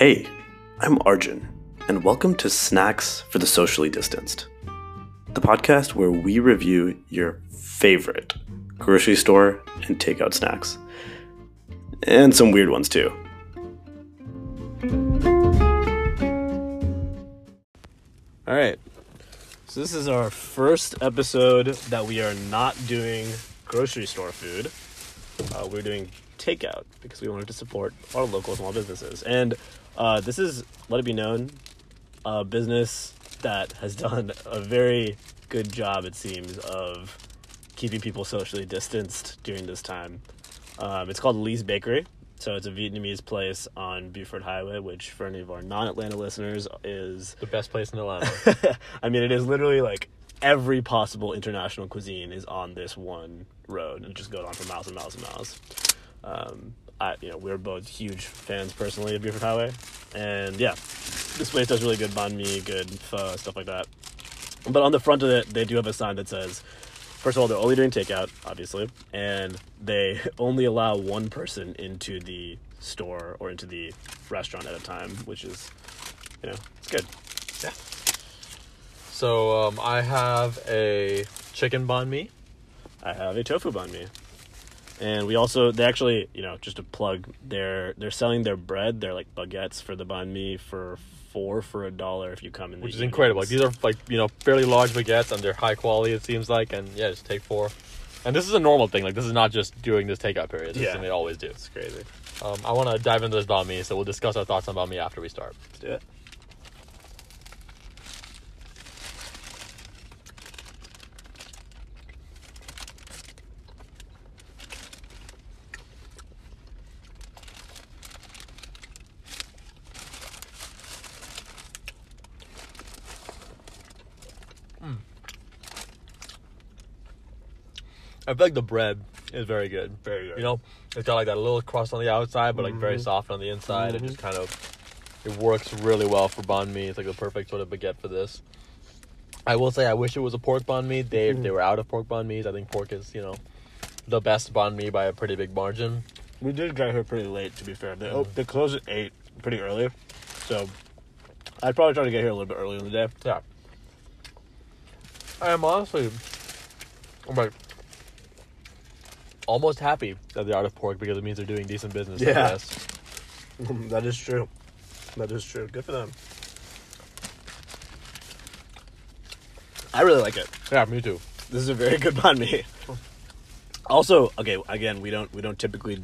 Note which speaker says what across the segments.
Speaker 1: Hey, I'm Arjun, and welcome to Snacks for the Socially Distanced, the podcast where we review your favorite grocery store and takeout snacks, and some weird ones too. All right, so this is our first episode that we are not doing grocery store food. Uh, we're doing takeout because we wanted to support our local small businesses. And uh, this is, let it be known, a business that has done a very good job, it seems, of keeping people socially distanced during this time. Um, it's called Lee's Bakery. So it's a Vietnamese place on Buford Highway, which for any of our non-Atlanta listeners is
Speaker 2: The best place in Atlanta.
Speaker 1: I mean, it is literally like every possible international cuisine is on this one road, and it just goes on for miles and miles and miles. Um, I, you know, we're both huge fans personally of Buford Highway, and yeah, this place does really good banh mi, good pho, stuff like that. But on the front of it, they do have a sign that says, first of all, they're only doing takeout, obviously, and they only allow one person into the store or into the restaurant at a time, which is, you know, it's good.
Speaker 2: yeah. So um, I have a chicken banh mi.
Speaker 1: I have a tofu banh mi. And we also they actually, you know, just to plug, they're they're selling their bread, they're like baguettes for the banh mi for four for a dollar if you come in.
Speaker 2: which is incredible. Like these are like you know fairly large baguettes and they're high quality. It seems like, and yeah, just take four. And this is a normal thing. Like this is not just during this takeout period. This is
Speaker 1: Yeah.
Speaker 2: they always do.
Speaker 1: It's crazy.
Speaker 2: Um, I want to dive into this banh mi, so we'll discuss our thoughts on banh mi after we start.
Speaker 1: Let's do it.
Speaker 2: I feel like the bread is very good.
Speaker 1: Very good.
Speaker 2: You know, it's got like that little crust on the outside, but like very
Speaker 1: Mhm.
Speaker 2: soft on the inside. It just kind of it works really well for banh mi. It's like the perfect sort of baguette for this. I will say I wish it was a pork banh mi. They
Speaker 1: Mhm.
Speaker 2: they were out of pork banh mi's. I think pork is you know the best banh mi by a pretty big margin.
Speaker 1: We did get here pretty late, to be fair. They, oh, they closed at eight, pretty early. So I'd probably try to get here a little bit earlier in the day.
Speaker 2: Yeah. I am honestly, I'm like almost happy that they're out of pork because it means they're doing decent business. I
Speaker 1: Yeah.
Speaker 2: guess.
Speaker 1: that is true. That is true. Good for them. I really like it.
Speaker 2: Yeah, me too.
Speaker 1: This is a very good banh mi. Also, okay, again, we don't we don't typically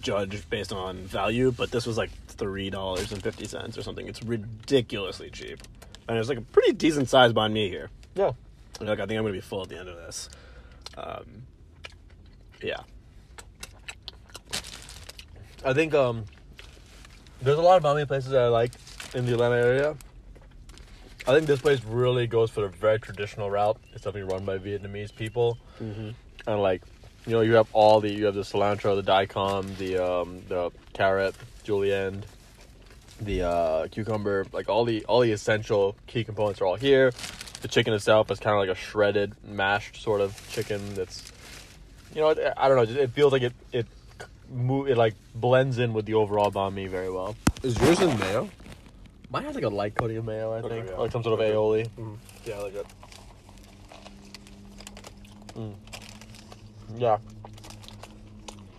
Speaker 1: judge based on value, but this was like three dollars and fifty cents or something. It's ridiculously cheap, and it's like a pretty decent sized banh mi here.
Speaker 2: Yeah.
Speaker 1: Like I think I'm gonna be full at the end of this. Um, yeah,
Speaker 2: I think um, there's a lot of banh places that I like in the Atlanta area. I think this place really goes for the very traditional route. It's something run by Vietnamese people, and like, you know, you have all the you have the cilantro, the daikon, the um, the carrot, julienne, the uh, cucumber, like all the all the essential key components are all here. The chicken itself is kind of like a shredded, mashed sort of chicken. That's, you know, it, I don't know. It feels like it it move it like blends in with the overall banh mi very well.
Speaker 1: is yours in mayo?
Speaker 2: Mine has like a light coating of mayo, I
Speaker 1: Okay,
Speaker 2: think,
Speaker 1: yeah.
Speaker 2: like some sort of aioli.
Speaker 1: Mm, yeah, I like it.
Speaker 2: Yeah,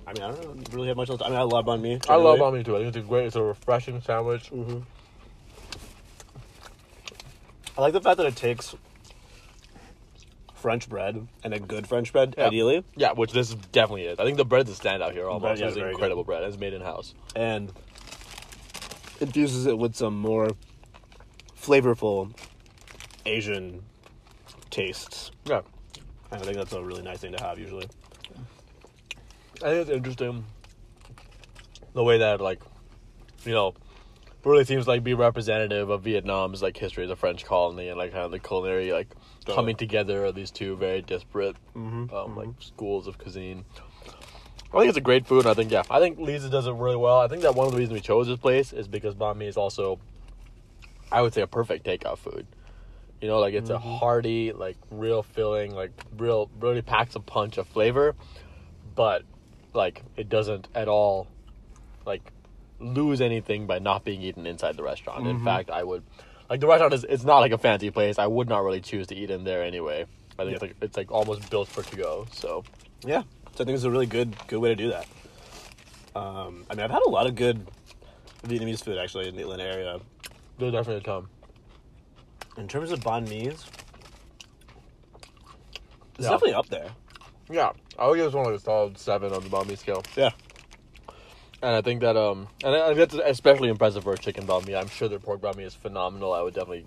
Speaker 1: I mean, I don't really have much else. I mean, I love banh mi.
Speaker 2: I love banh mi too. I think it's a great, it's a refreshing sandwich.
Speaker 1: hmm I like the fact that it takes French bread and a good French bread,
Speaker 2: Yeah.
Speaker 1: ideally,
Speaker 2: Yeah, which this definitely is. I think the bread's a standout here. Almost,
Speaker 1: yeah,
Speaker 2: it's incredible bread. It's made in house.
Speaker 1: and infuses it with some more flavorful Asian tastes.
Speaker 2: Yeah,
Speaker 1: And I think that's a really nice thing to have usually.
Speaker 2: I think it's interesting the way that like, you know, really seems like be representative of Vietnam's like history as a French colony and like kind of the culinary like coming together of these two very disparate
Speaker 1: Mhm,
Speaker 2: um, like schools of cuisine. I think it's a great food. And I think yeah, I think Lee's does it really well. I think that one of the reasons we chose this place is because banh mi is also, I would say, a perfect takeout food. You know, like it's a hearty, like real filling, like real really packs a punch of flavor, but like it doesn't at all, like lose anything by not being eaten inside the restaurant. In fact, I would like the restaurant is it's not like a fancy place. I would not really choose to eat in there anyway. I think
Speaker 1: Yeah.
Speaker 2: it's like it's like almost built for to go. So
Speaker 1: Yeah, so I think it's a really good good way to do that. Um, I mean, I've had a lot of good Vietnamese food actually in the Atlanta area.
Speaker 2: there's definitely a ton.
Speaker 1: In terms of banh mi's, it's
Speaker 2: Yeah.
Speaker 1: definitely up there.
Speaker 2: Yeah, I would give this one like a solid seven on the banh mi scale.
Speaker 1: Yeah,
Speaker 2: And I think that um, and I, that's especially impressive for a chicken banh mi. I'm sure their pork banh mi is phenomenal. I would definitely,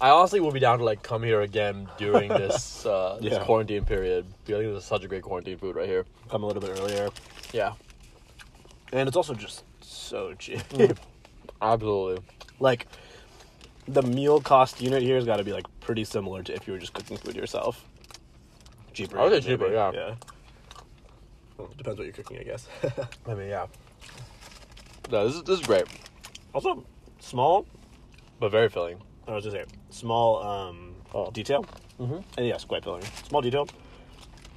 Speaker 2: I honestly would be down to like come here again during this uh, this
Speaker 1: Yeah.
Speaker 2: quarantine period. I think this is such a great quarantine food right here.
Speaker 1: come a little bit earlier,
Speaker 2: Yeah,
Speaker 1: and it's also just so cheap.
Speaker 2: absolutely.
Speaker 1: like, the meal cost unit here has got to be like pretty similar to if you were just cooking food yourself. Cheaper.
Speaker 2: I would say cheaper, yeah.
Speaker 1: Yeah. Well, depends what you're cooking, I guess.
Speaker 2: I mean, yeah. No, this is this is great,
Speaker 1: also, small.
Speaker 2: but very filling.
Speaker 1: I was just say small um,
Speaker 2: Oh.
Speaker 1: detail.
Speaker 2: Mm-hmm.
Speaker 1: And yes, quite filling. Small detail.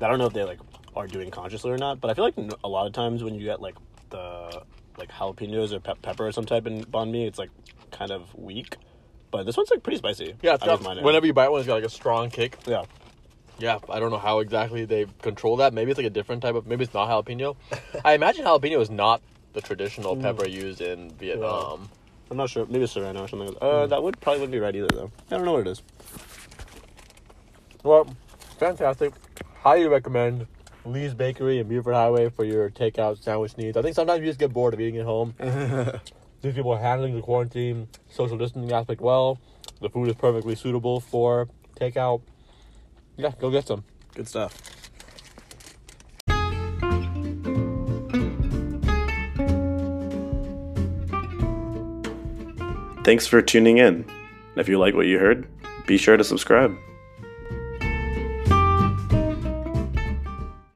Speaker 1: I don't know if they like are doing consciously or not, but I feel like n- a lot of times when you get like the like jalapenos or pe- pepper or some type in banh mi, it's like kind of weak. But this one's like pretty spicy.
Speaker 2: Yeah, it's
Speaker 1: I
Speaker 2: got,
Speaker 1: don't mind it.
Speaker 2: whenever you bite one, it's got like a strong kick.
Speaker 1: yeah,
Speaker 2: Yeah, I don't know how exactly they control that. Maybe it's like a different type of. Maybe it's not jalapeno. I imagine jalapeno is not the traditional pepper used in Vietnam.
Speaker 1: I'm not sure. Maybe serrano or something. Uh,
Speaker 2: Hmm.
Speaker 1: that would probably wouldn't be right either though. I don't know what it is.
Speaker 2: Well, fantastic. Highly recommend Lee's Bakery and Buford Highway for your takeout sandwich needs. I think sometimes you just get bored of eating at home. These people are handling the quarantine, social distancing aspect well. The food is perfectly suitable for takeout. Yeah, go get some.
Speaker 1: Good stuff. Thanks for tuning in. If you like what you heard, be sure to subscribe.